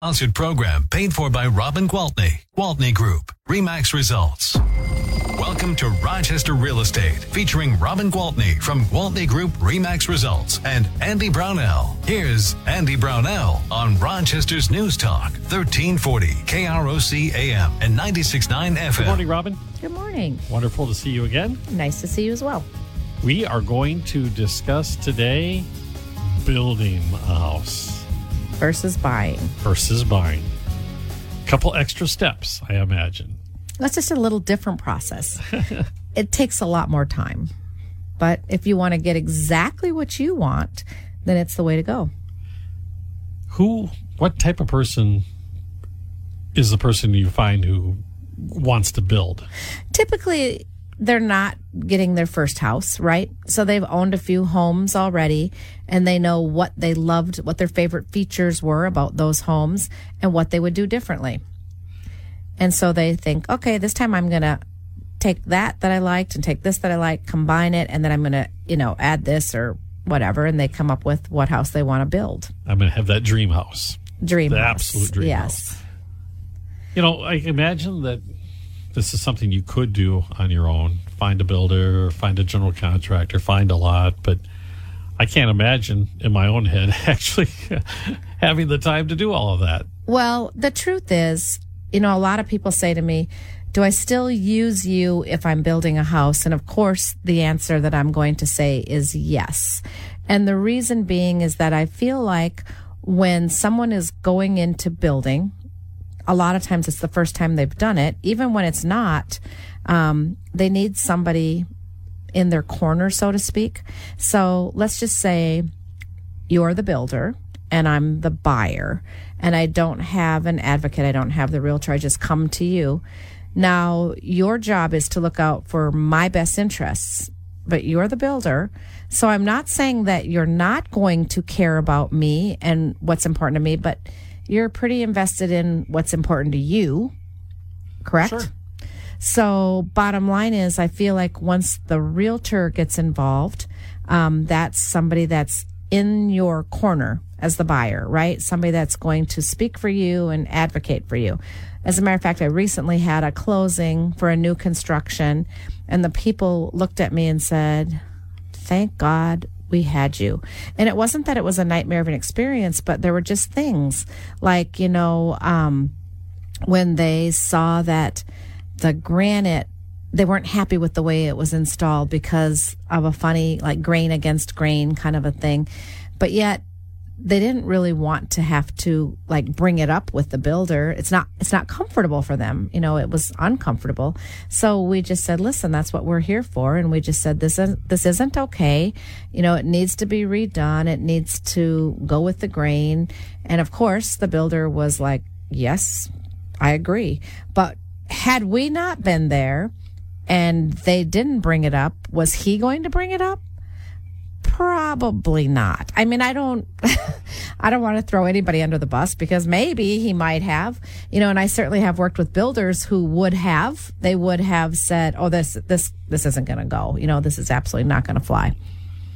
Sponsored program paid for by Robin Gwaltney, Gwaltney Group, Remax Results. Welcome to Rochester Real Estate, featuring Robin Gwaltney from Gwaltney Group Remax Results and Andy Brownell. Here's Andy Brownell on Rochester's News Talk, 1340 KROC AM and 96.9 FM. Good morning, Robin. Good morning. Wonderful to see you again. Nice to see you as well. We are going to discuss today building a house Versus buying. versus buying. Couple extra steps, I imagine. That's just a little different process. it takes a lot more time. But if you want to get exactly what you want, then it's the way to go. Who, what type of person is the person you find who wants to build? Typically, they're not getting their first house, right? So they've owned a few homes already and they know what they loved, what their favorite features were about those homes and what they would do differently. And so they think, okay, this time I'm going to take that that I liked and take this that I like, combine it, and then I'm going to, you know, add this or whatever. And they come up with what house they want to build. I'm going to have that dream house. Dream The house. absolute dream yes. house. You know, I imagine that this is something you could do on your own. Find a builder, find a general contractor, find a lot, but I can't imagine in my own head actually having the time to do all of that. Well, the truth is, you know, a lot of people say to me, do I still use you if I'm building a house? And of course, the answer that I'm going to say is yes. And the reason being is that I feel like when someone is going into building, a lot of times it's the first time they've done it. Even when it's not, um, they need somebody in their corner, so to speak. So let's just say you're the builder and I'm the buyer and I don't have an advocate. I don't have the realtor. I just come to you. Now, your job is to look out for my best interests, but you're the builder. So I'm not saying that you're not going to care about me and what's important to me, but you're pretty invested in what's important to you. Correct? Sure. So, bottom line is, I feel like once the realtor gets involved, um, that's somebody that's in your corner as the buyer, right? Somebody that's going to speak for you and advocate for you. As a matter of fact, I recently had a closing for a new construction, and the people looked at me and said, Thank God we had you. And it wasn't that it was a nightmare of an experience, but there were just things like, you know, um, when they saw that the granite they weren't happy with the way it was installed because of a funny like grain against grain kind of a thing but yet they didn't really want to have to like bring it up with the builder. It's not it's not comfortable for them. You know it was uncomfortable. So we just said listen that's what we're here for. And we just said this isn't this isn't okay. You know it needs to be redone. It needs to go with the grain. And of course the builder was like yes I agree. But had we not been there and they didn't bring it up, was he going to bring it up? Probably not. I mean, I don't, I don't want to throw anybody under the bus because maybe he might have, you know, and I certainly have worked with builders who would have, they would have said, oh, this, this, this isn't going to go. You know, this is absolutely not going to fly.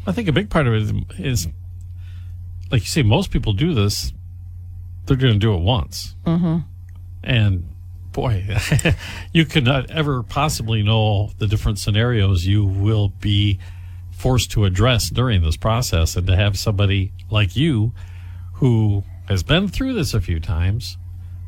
I think a big part of it is, like you say, most people do this, they're going to do it once. Mm-hmm. And boy, you cannot ever possibly know the different scenarios you will be forced to address during this process. And to have somebody like you who has been through this a few times,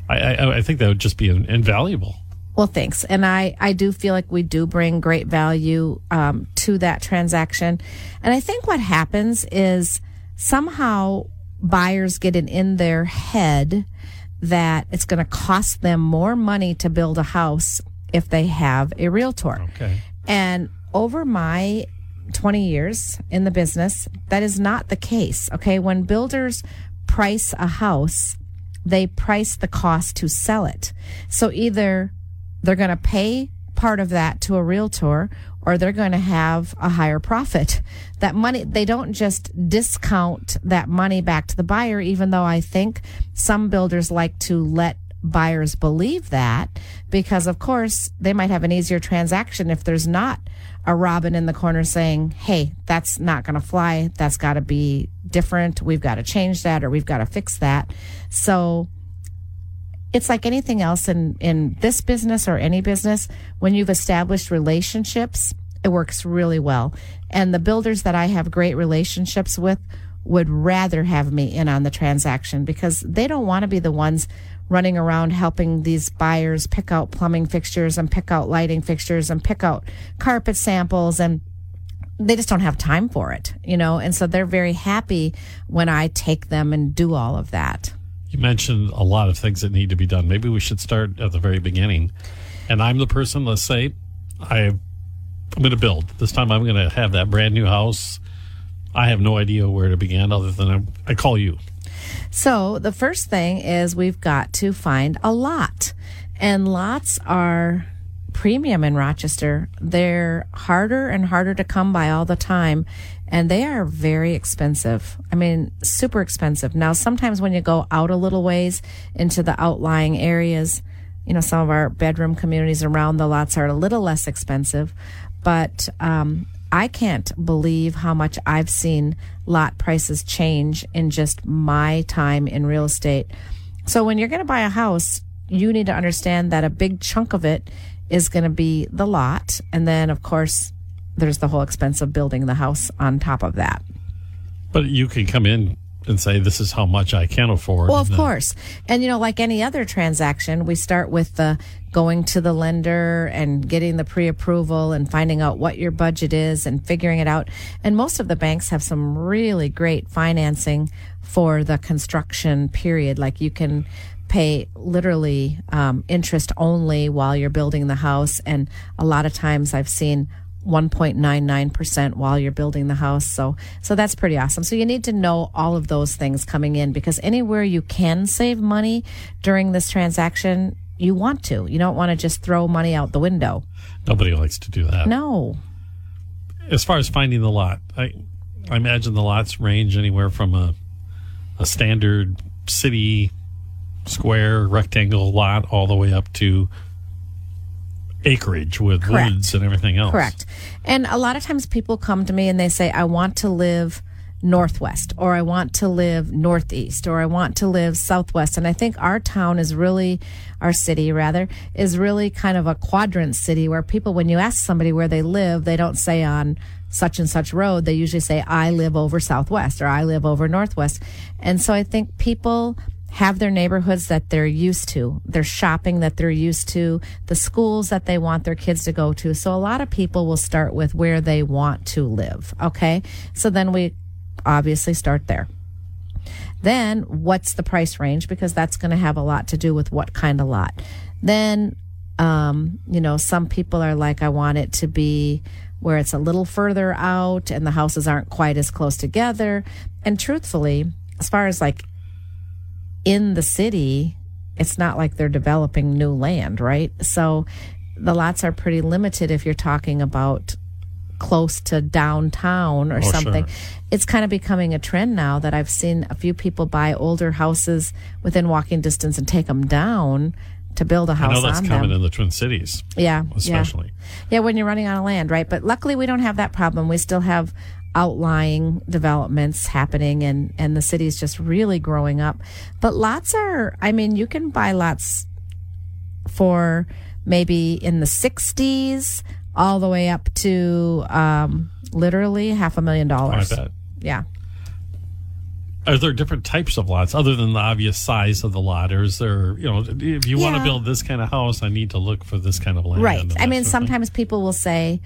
I, I, I think that would just be invaluable. Well, thanks. And I, I do feel like we do bring great value um, to that transaction. And I think what happens is somehow buyers get it in their head that it's going to cost them more money to build a house if they have a realtor. Okay. And over my 20 years in the business, that is not the case. Okay. When builders price a house, they price the cost to sell it. So either they're going to pay part of that to a realtor or they're going to have a higher profit. That money, they don't just discount that money back to the buyer, even though I think some builders like to let buyers believe that because of course they might have an easier transaction if there's not a robin in the corner saying hey that's not going to fly that's got to be different we've got to change that or we've got to fix that so it's like anything else in, in this business or any business. When you've established relationships, it works really well. And the builders that I have great relationships with would rather have me in on the transaction because they don't want to be the ones running around helping these buyers pick out plumbing fixtures and pick out lighting fixtures and pick out carpet samples and they just don't have time for it, you know, and so they're very happy when I take them and do all of that. You mentioned a lot of things that need to be done. Maybe we should start at the very beginning. And I'm the person, let's say, I, I'm going to build. This time I'm going to have that brand new house. I have no idea where to begin other than I, I call you. So the first thing is we've got to find a lot. And lots are premium in Rochester. They're harder and harder to come by all the time and they are very expensive. I mean, super expensive. Now, sometimes when you go out a little ways into the outlying areas, you know, some of our bedroom communities around the lots are a little less expensive, but um, I can't believe how much I've seen lot prices change in just my time in real estate. So when you're going to buy a house, you need to understand that a big chunk of it is going to be the lot. And then, of course, there's the whole expense of building the house on top of that. But you can come in and say, this is how much I can afford. Well, of course. And, you know, like any other transaction, we start with the going to the lender and getting the pre approval and finding out what your budget is and figuring it out. And most of the banks have some really great financing for the construction period. Like you can pay literally um, interest only while you're building the house. And a lot of times I've seen 1.99% while you're building the house. So, so that's pretty awesome. So you need to know all of those things coming in because anywhere you can save money during this transaction, you want to. You don't want to just throw money out the window. Nobody likes to do that. No. As far as finding the lot, I, I imagine the lots range anywhere from a, a standard city square rectangle lot all the way up to acreage with Correct. woods and everything else. Correct. And a lot of times people come to me and they say, I want to live northwest or I want to live northeast or I want to live southwest. And I think our town is really, our city rather, is really kind of a quadrant city where people, when you ask somebody where they live, they don't say on such and such road. They usually say, I live over southwest or I live over northwest. And so I think people have their neighborhoods that they're used to, their shopping that they're used to, the schools that they want their kids to go to. So a lot of people will start with where they want to live. Okay. So then we obviously start there. Then what's the price range? Because that's going to have a lot to do with what kind of lot. Then, um, you know, some people are like, I want it to be where it's a little further out and the houses aren't quite as close together. And truthfully, as far as like in the city, it's not like they're developing new land, right? So the lots are pretty limited if you're talking about close to downtown or Oh, something. sure. It's kind of becoming a trend now that I've seen a few people buy older houses within walking distance and take them down to build a house I know that's on common them. in the Twin Cities, yeah, especially. yeah. Yeah, when you're running out of land, right? But luckily we don't have that problem. We still have outlying developments happening and and the city's just really growing up. But lots are I mean, you can buy lots for maybe in the 60s all the way up to um literally half a million I dollars. bet. Yeah. Are there different types of lots other than the obvious size of the lot? Or is there, you know, if you want to build this kind of house, I need to look for this kind of land? Right. I mean, of thing? sometimes people will say,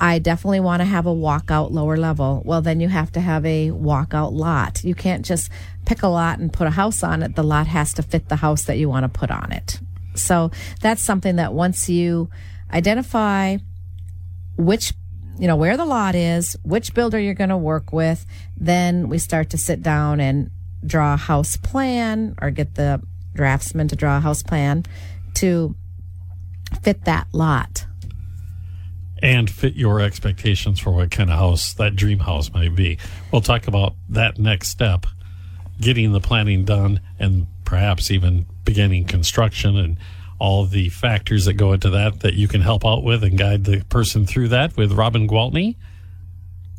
I definitely want to have a walkout lower level. Well, then you have to have a walkout lot. You can't just pick a lot and put a house on it. The lot has to fit the house that you want to put on it. So that's something that once you identify which you know where the lot is which builder you're going to work with then we start to sit down and draw a house plan or get the draftsman to draw a house plan to fit that lot and fit your expectations for what kind of house that dream house might be. We'll talk about that next step, getting the planning done, and perhaps even beginning construction and all the factors that go into that that you can help out with and guide the person through that with Robin Gwaltney,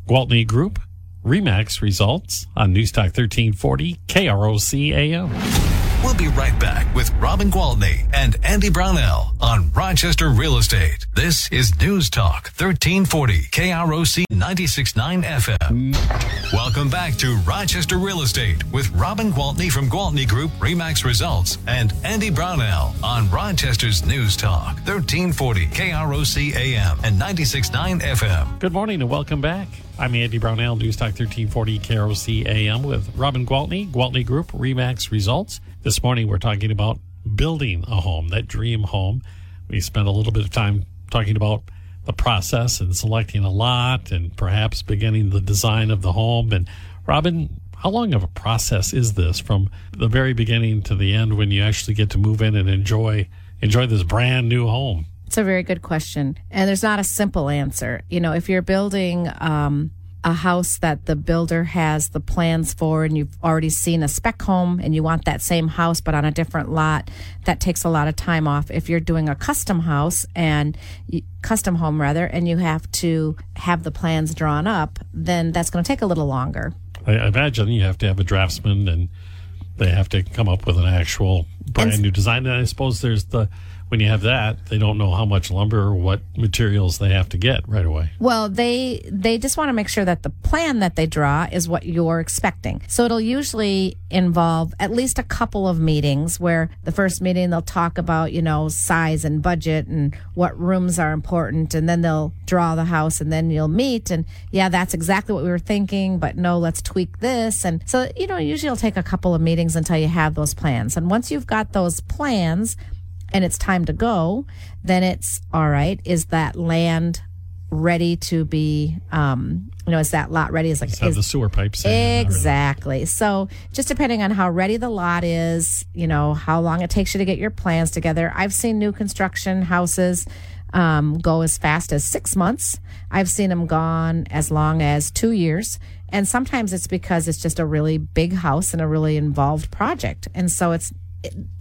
Gwaltney Group, Remax results on Newstalk 1340 KROC AM. We'll be right back with Robin Gwaltney and Andy Brownell on Rochester Real Estate. This is News Talk 1340 KROC 96.9 FM. Welcome back to Rochester Real Estate with Robin Gwaltney from Gwaltney Group Remax Results and Andy Brownell on Rochester's News Talk 1340 KROC AM and 96.9 FM. Good morning and welcome back. I'm Andy Brownell, News Talk 1340 KROC AM with Robin Gwaltney, Gwaltney Group Remax Results. This morning we're talking about building a home, that dream home. We spent a little bit of time talking about the process and selecting a lot and perhaps beginning the design of the home. And Robin, how long of a process is this from the very beginning to the end when you actually get to move in and enjoy enjoy this brand new home? It's a very good question. And there's not a simple answer. You know, if you're building um, a house that the builder has the plans for and you've already seen a spec home and you want that same house but on a different lot, that takes a lot of time off. If you're doing a custom house and custom home rather, and you have to have the plans drawn up, then that's going to take a little longer. I imagine you have to have a draftsman and they have to come up with an actual brand and, new design. And I suppose there's the when you have that, they don't know how much lumber or what materials they have to get right away. Well, they they just want to make sure that the plan that they draw is what you're expecting. So it'll usually involve at least a couple of meetings where the first meeting they'll talk about, you know, size and budget and what rooms are important and then they'll draw the house and then you'll meet and yeah, that's exactly what we were thinking, but no, let's tweak this. And so, you know, usually it'll take a couple of meetings until you have those plans. And once you've got those plans, and it's time to go, then it's all right. Is that land ready to be, um, you know, is that lot ready? Is like is, the sewer pipes exactly. So just depending on how ready the lot is, you know, how long it takes you to get your plans together. I've seen new construction houses um, go as fast as six months. I've seen them gone as long as two years. And sometimes it's because it's just a really big house and a really involved project. And so it's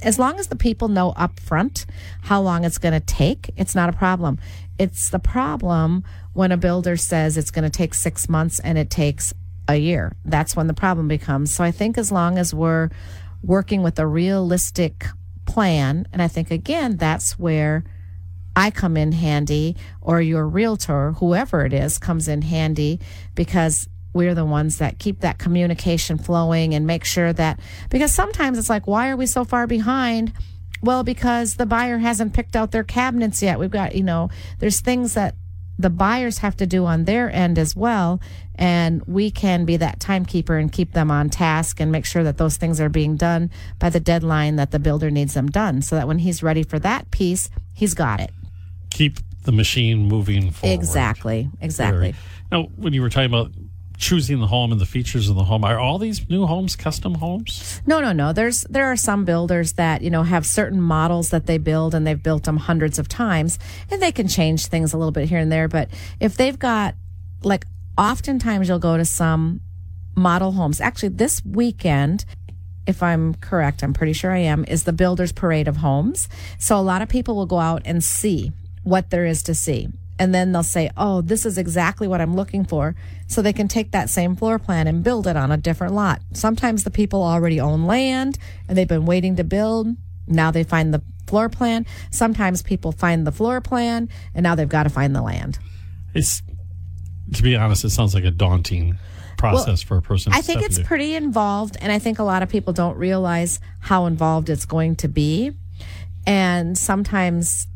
as long as the people know up front how long it's going to take, it's not a problem. It's the problem when a builder says it's going to take six months and it takes a year. That's when the problem becomes. So I think as long as we're working with a realistic plan, and I think again, that's where I come in handy or your realtor, whoever it is, comes in handy because we're the ones that keep that communication flowing and make sure that because sometimes it's like why are we so far behind? Well because the buyer hasn't picked out their cabinets yet. We've got you know there's things that the buyers have to do on their end as well. And we can be that timekeeper and keep them on task and make sure that those things are being done by the deadline that the builder needs them done so that when he's ready for that piece he's got it. Keep the machine moving forward. Exactly exactly. Now when you were talking about choosing the home and the features of the home. Are all these new homes custom homes? No no no. There's there are some builders that you know have certain models that they build and they've built them hundreds of times and they can change things a little bit here and there. But if they've got like oftentimes you'll go to some model homes. Actually this weekend if I'm correct, I'm pretty sure I am, is the Builders Parade of Homes. So a lot of people will go out and see what there is to see and then they'll say, "Oh, this is exactly what I'm looking for." So they can take that same floor plan and build it on a different lot. Sometimes the people already own land and they've been waiting to build. Now they find the floor plan. Sometimes people find the floor plan and now they've got to find the land. It's to be honest, it sounds like a daunting process well, for a person. I think it's into. pretty involved and I think a lot of people don't realize how involved it's going to be. And sometimes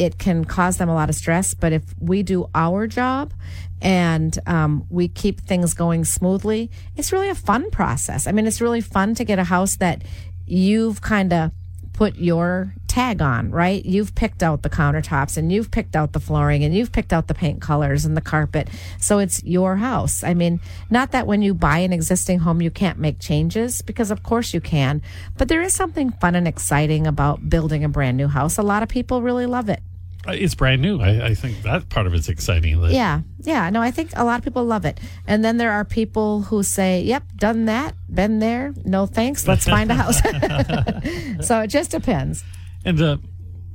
it can cause them a lot of stress. But if we do our job and um, we keep things going smoothly, it's really a fun process. I mean, it's really fun to get a house that you've kind of put your tag on, right? You've picked out the countertops and you've picked out the flooring and you've picked out the paint colors and the carpet. So it's your house. I mean, not that when you buy an existing home, you can't make changes because of course you can, but there is something fun and exciting about building a brand new house. A lot of people really love it. Uh, it's brand new. I, I, think that part of it's exciting. That yeah, yeah. No, I think a lot of people love it. And then there are people who say, "Yep, done that, been there. No thanks. Let's find a house." so it just depends. And uh,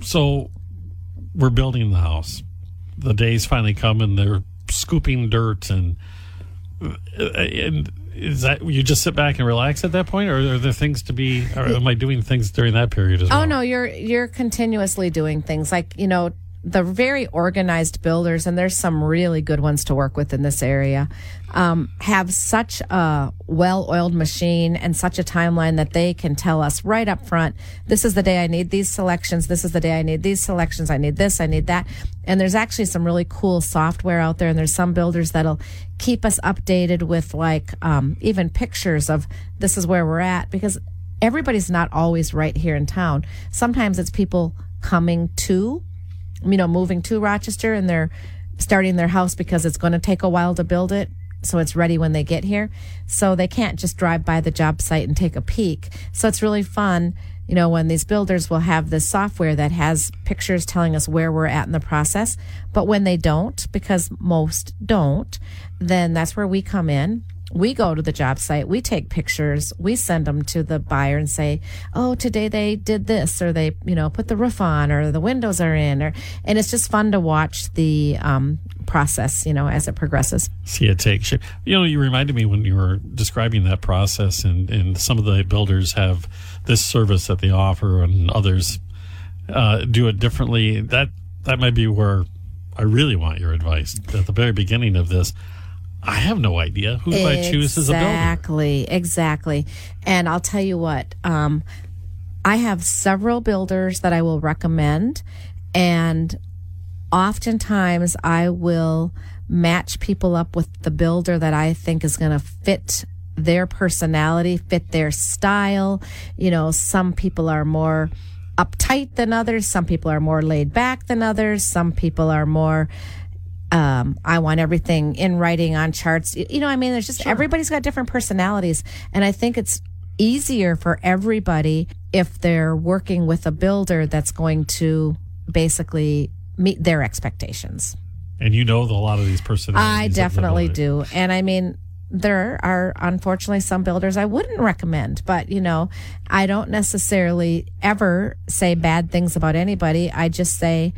so we're building the house. The days finally come, and they're scooping dirt and uh, and is that you just sit back and relax at that point, or are there things to be? Or am I doing things during that period as oh, well? Oh no, you're you're continuously doing things like you know the very organized builders, and there's some really good ones to work with in this area, um, have such a well oiled machine and such a timeline that they can tell us right up front this is the day I need these selections, this is the day I need these selections, I need this, I need that. And there's actually some really cool software out there, and there's some builders that'll keep us updated with like um, even pictures of this is where we're at because everybody's not always right here in town. Sometimes it's people coming to you know, moving to Rochester and they're starting their house because it's going to take a while to build it. So it's ready when they get here. So they can't just drive by the job site and take a peek. So it's really fun, you know, when these builders will have this software that has pictures telling us where we're at in the process. But when they don't, because most don't, then that's where we come in we go to the job site, we take pictures, we send them to the buyer and say, "Oh, today they did this, or they, you know, put the roof on, or the windows are in," or and it's just fun to watch the um, process, you know, as it progresses. See it take shape. You know, you reminded me when you were describing that process, and and some of the builders have this service that they offer, and others uh, do it differently. That that might be where I really want your advice at the very beginning of this I have no idea who do I choose as a builder. Exactly, exactly. And I'll tell you what, um, I have several builders that I will recommend, and oftentimes I will match people up with the builder that I think is going to fit their personality, fit their style. You know, some people are more uptight than others, some people are more laid back than others, some people are more um, I want everything in writing on charts. You know, I mean, there's just sure. everybody's got different personalities. And I think it's easier for everybody if they're working with a builder that's going to basically meet their expectations. And you know a lot of these personalities. I definitely do. And I mean, there are unfortunately some builders I wouldn't recommend, but you know, I don't necessarily ever say bad things about anybody. I just say,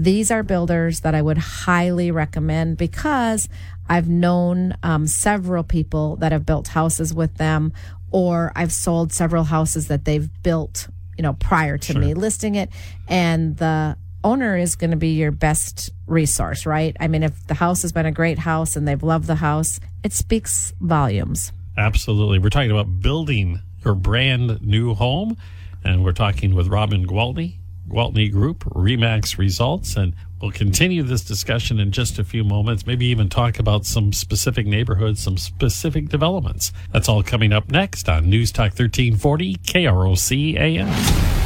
these are builders that I would highly recommend because I've known um, several people that have built houses with them, or I've sold several houses that they've built, you know, prior to sure. me listing it. And the owner is going to be your best resource, right? I mean, if the house has been a great house and they've loved the house, it speaks volumes. Absolutely. We're talking about building your brand new home, and we're talking with Robin Gwaltney Gwaltney Group, REMAX results, and we'll continue this discussion in just a few moments, maybe even talk about some specific neighborhoods, some specific developments. That's all coming up next on News Talk 1340 KROC AM.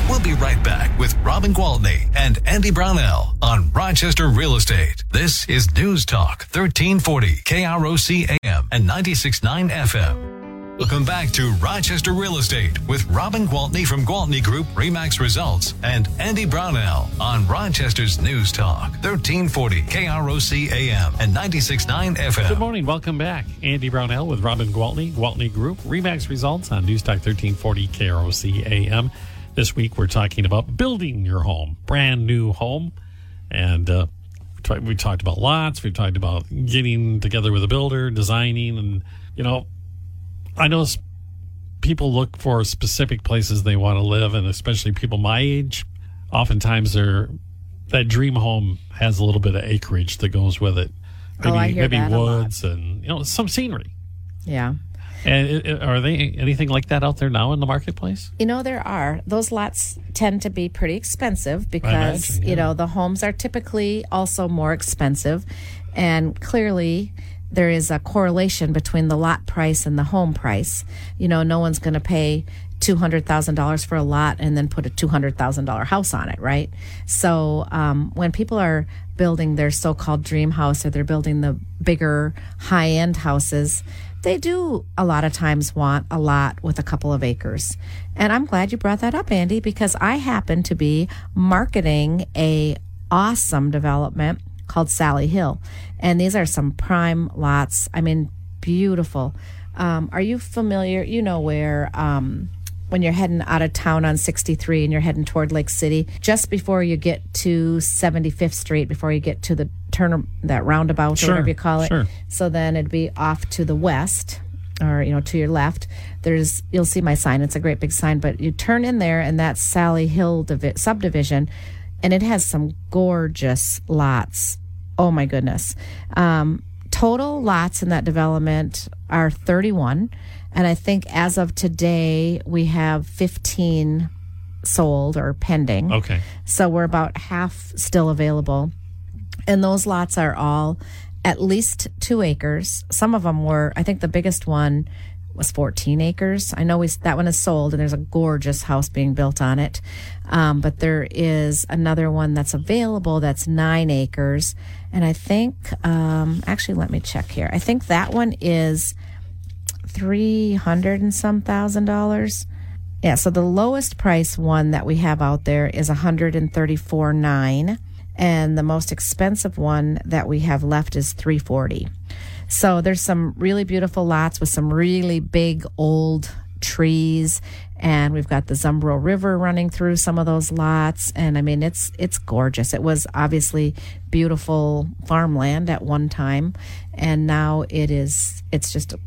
We'll be right back with Robin Gwaltney and Andy Brownell on Rochester Real Estate. This is News Talk 1340 KROC AM and 96.9 FM. Welcome back to Rochester Real Estate with Robin Gwaltney from Gwaltney Group Remax Results and Andy Brownell on Rochester's News Talk, 1340 KROC AM and 96.9 FM. Good morning. Welcome back. Andy Brownell with Robin Gwaltney, Gwaltney Group Remax Results on News Talk 1340 KROC AM. This week we're talking about building your home, brand new home. And uh, we talked about lots. We've talked about getting together with a builder, designing, and, you know, I know people look for specific places they want to live, and especially people my age. Oftentimes, they're that dream home has a little bit of acreage that goes with it. Maybe, oh, I hear maybe that woods and you know some scenery. Yeah. And it, it, are they anything like that out there now in the marketplace? You know, there are. Those lots tend to be pretty expensive because, imagine, yeah. you know, the homes are typically also more expensive. And clearly, there is a correlation between the lot price and the home price. You know, no one's going to pay $200,000 for a lot and then put a $200,000 house on it, right? So um, when people are building their so called dream house or they're building the bigger high end houses, they do a lot of times want a lot with a couple of acres. And I'm glad you brought that up, Andy, because I happen to be marketing a awesome development called Sally Hill. And these are some prime lots. I mean, beautiful. Um, are you familiar? You know where. Um, when you're heading out of town on 63 and you're heading toward Lake City, just before you get to 75th Street, before you get to the turn that roundabout sure, or whatever you call it. Sure. So then it'd be off to the west. or you know to your left there's you'll see my sign it's a great big sign but you turn in there and that's sally hill divi- subdivision and it has some gorgeous lots oh my goodness um, total lots in that development are 31 and i think as of today we have 15 sold or pending Okay. so we're about half still available. And those lots are all at least two acres. Some of them were, I think the biggest one was 14 acres. I know we, that one is sold and there's a gorgeous house being built on it. Um, but there is another one that's available that's nine acres. And I think, um, actually, let me check here. I think that one is 300 and some thousand dollars. Yeah, so the lowest price one that we have out there is 134 nine, and the most expensive one that we have left is 340. So there's some really beautiful lots with some really big old trees and we've got the Zumbro River running through some of those lots and I mean it's it's gorgeous. It was obviously beautiful farmland at one time and now it is it's just a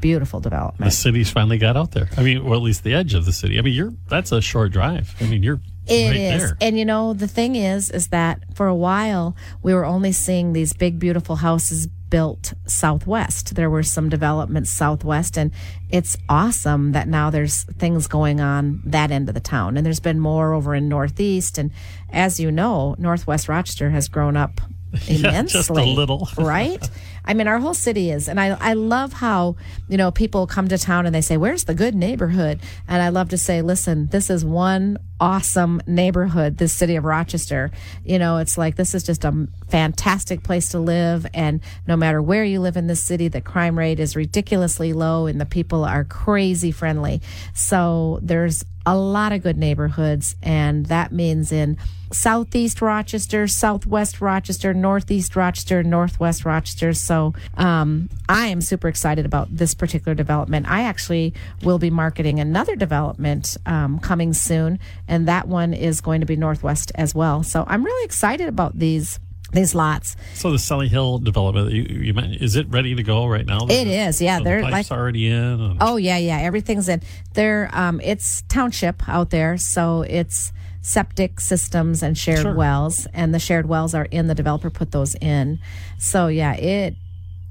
beautiful development. The city's finally got out there. I mean, or at least the edge of the city. I mean, you're that's a short drive. I mean, you're It right is, there. And you know, the thing is, is that for a while we were only seeing these big, beautiful houses built southwest. There were some developments southwest, and it's awesome that now there's things going on that end of the town. And there's been more over in northeast. And as you know, Northwest Rochester has grown up immensely. just a little. right? I mean, our whole city is. And I, I love how, you know, people come to town and they say, Where's the good neighborhood? And I love to say, Listen, this is one awesome neighborhood, this city of Rochester. You know, it's like this is just a fantastic place to live. And no matter where you live in this city, the crime rate is ridiculously low and the people are crazy friendly. So there's a lot of good neighborhoods. And that means in southeast Rochester, southwest Rochester, northeast Rochester, northwest Rochester. So um, I am super excited about this particular development. I actually will be marketing another development um, coming soon, and that one is going to be northwest as well. So I'm really excited about these these lots. So the Sally Hill development you, you mentioned, is it ready to go right now? It is, yeah. So they're the like already in. And, Oh yeah, yeah. Everything's in. There, um, it's township out there, so it's septic systems and shared Sure. wells, and the shared wells are in. The developer put those in. So yeah, it.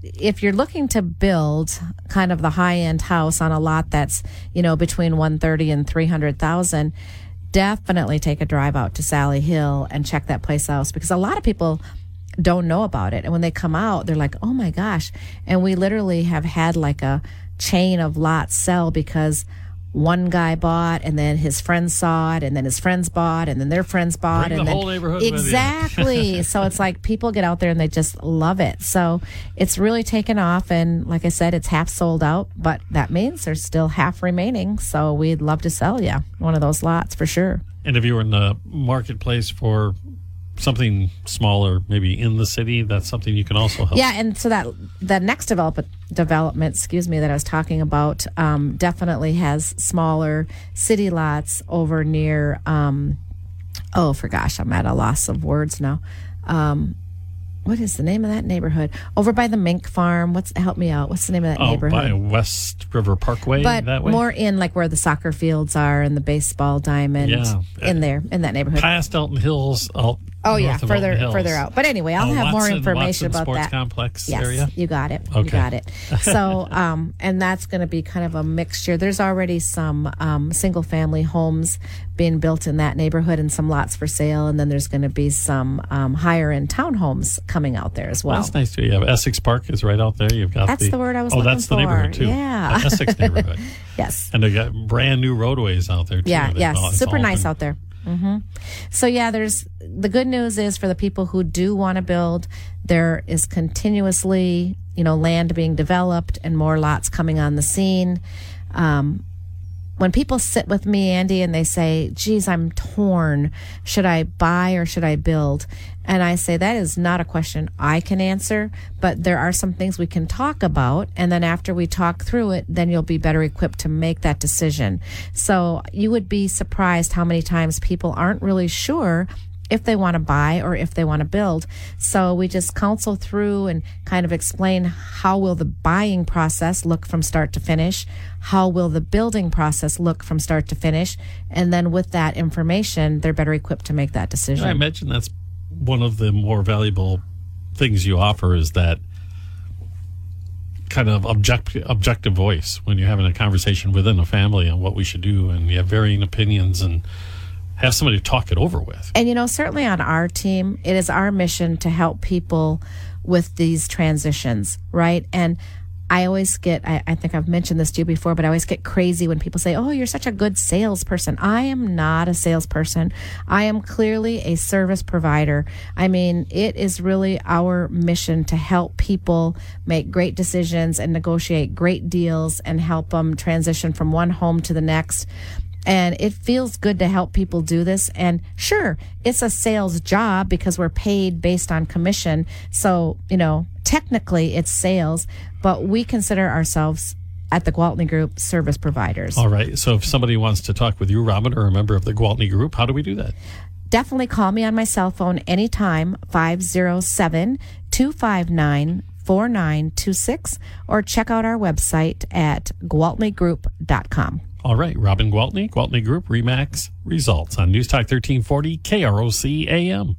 If you're looking to build kind of the high end house on a lot that's you know between 130 and 300,000, definitely take a drive out to Sally Hill and check that place out because a lot of people don't know about it. And when they come out, they're like, oh my gosh. And we literally have had like a chain of lots sell because one guy bought and then his friends saw it and then his friends bought and then their friends bought Bring and the then whole neighborhood exactly. So it's like people get out there and they just love it. So it's really taken off and like i said it's half sold out but that means there's still half remaining. So we'd love to sell you one of those lots for sure. And if you were in the marketplace for something smaller, maybe in the city, that's something you can also help. Yeah, and so that the next develop, development, excuse me, that I was talking about, um, definitely has smaller city lots over near. Um, oh, for gosh, I'm at a loss of words now. Um, what is the name of that neighborhood? Over by the mink farm. What's help me out? What's the name of that Oh, neighborhood? by West River Parkway, but that way. more in like where the soccer fields are and the baseball diamond Yeah. in there in that neighborhood. past Elton Hills. Out Oh yeah, further further out. But anyway, I'll Oh, have more information Watson about Sports that. Complex yes, area. you got it. Okay. You got it. So, um, and that's going to be kind of a mixture. There's already some um, single family homes being built in that neighborhood and some lots for sale, and then there's going to be some um, higher end townhomes coming out there as well. That's nice too. You have Essex Park is right out there. You've got That's the word I was Oh, that's the neighborhood too. Yeah. The Essex neighborhood. Yes. And they got brand new roadways out there too. Yeah, They've yes, super nice been- out there. Hmm So yeah, there's the good news is for the people who do want to build, there is continuously, you know, land being developed and more lots coming on the scene. Um, when people sit with me, Andy, and they say, geez, I'm torn. Should I buy or should I build? And I say, that is not a question I can answer, but there are some things we can talk about. And then after we talk through it, then you'll be better equipped to make that decision. So you would be surprised how many times people aren't really sure if they want to buy or if they want to build. So we just counsel through and kind of explain how will the buying process look from start to finish? How will the building process look from start to finish? And then with that information, they're better equipped to make that decision. I imagine that's one of the more valuable things you offer is that kind of object, objective voice when you're having a conversation within a family on what we should do and you have varying opinions and have somebody to talk it over with. And you know, certainly on our team, it is our mission to help people with these transitions, right? And I always get, I, I, think I've mentioned this to you before, but I always get crazy when people say, Oh, you're such a good salesperson. I am not a salesperson. I am clearly a service provider. I mean, it is really our mission to help people make great decisions and negotiate great deals and help them transition from one home to the next. And it feels good to help people do this. And sure, it's a sales job because we're paid based on commission. So, you know, technically it's sales, but we consider ourselves at the Gwaltney Group service providers. All right. So if somebody wants to talk with you, Robin, or a member of the Gwaltney Group, how do we do that? Definitely call me on my cell phone anytime, 507 259 4926, or check out our website at gwaltneygroup.com. All right, Robin Gwaltney, Gwaltney Group, Remax Results on News Talk 1340 KROC AM.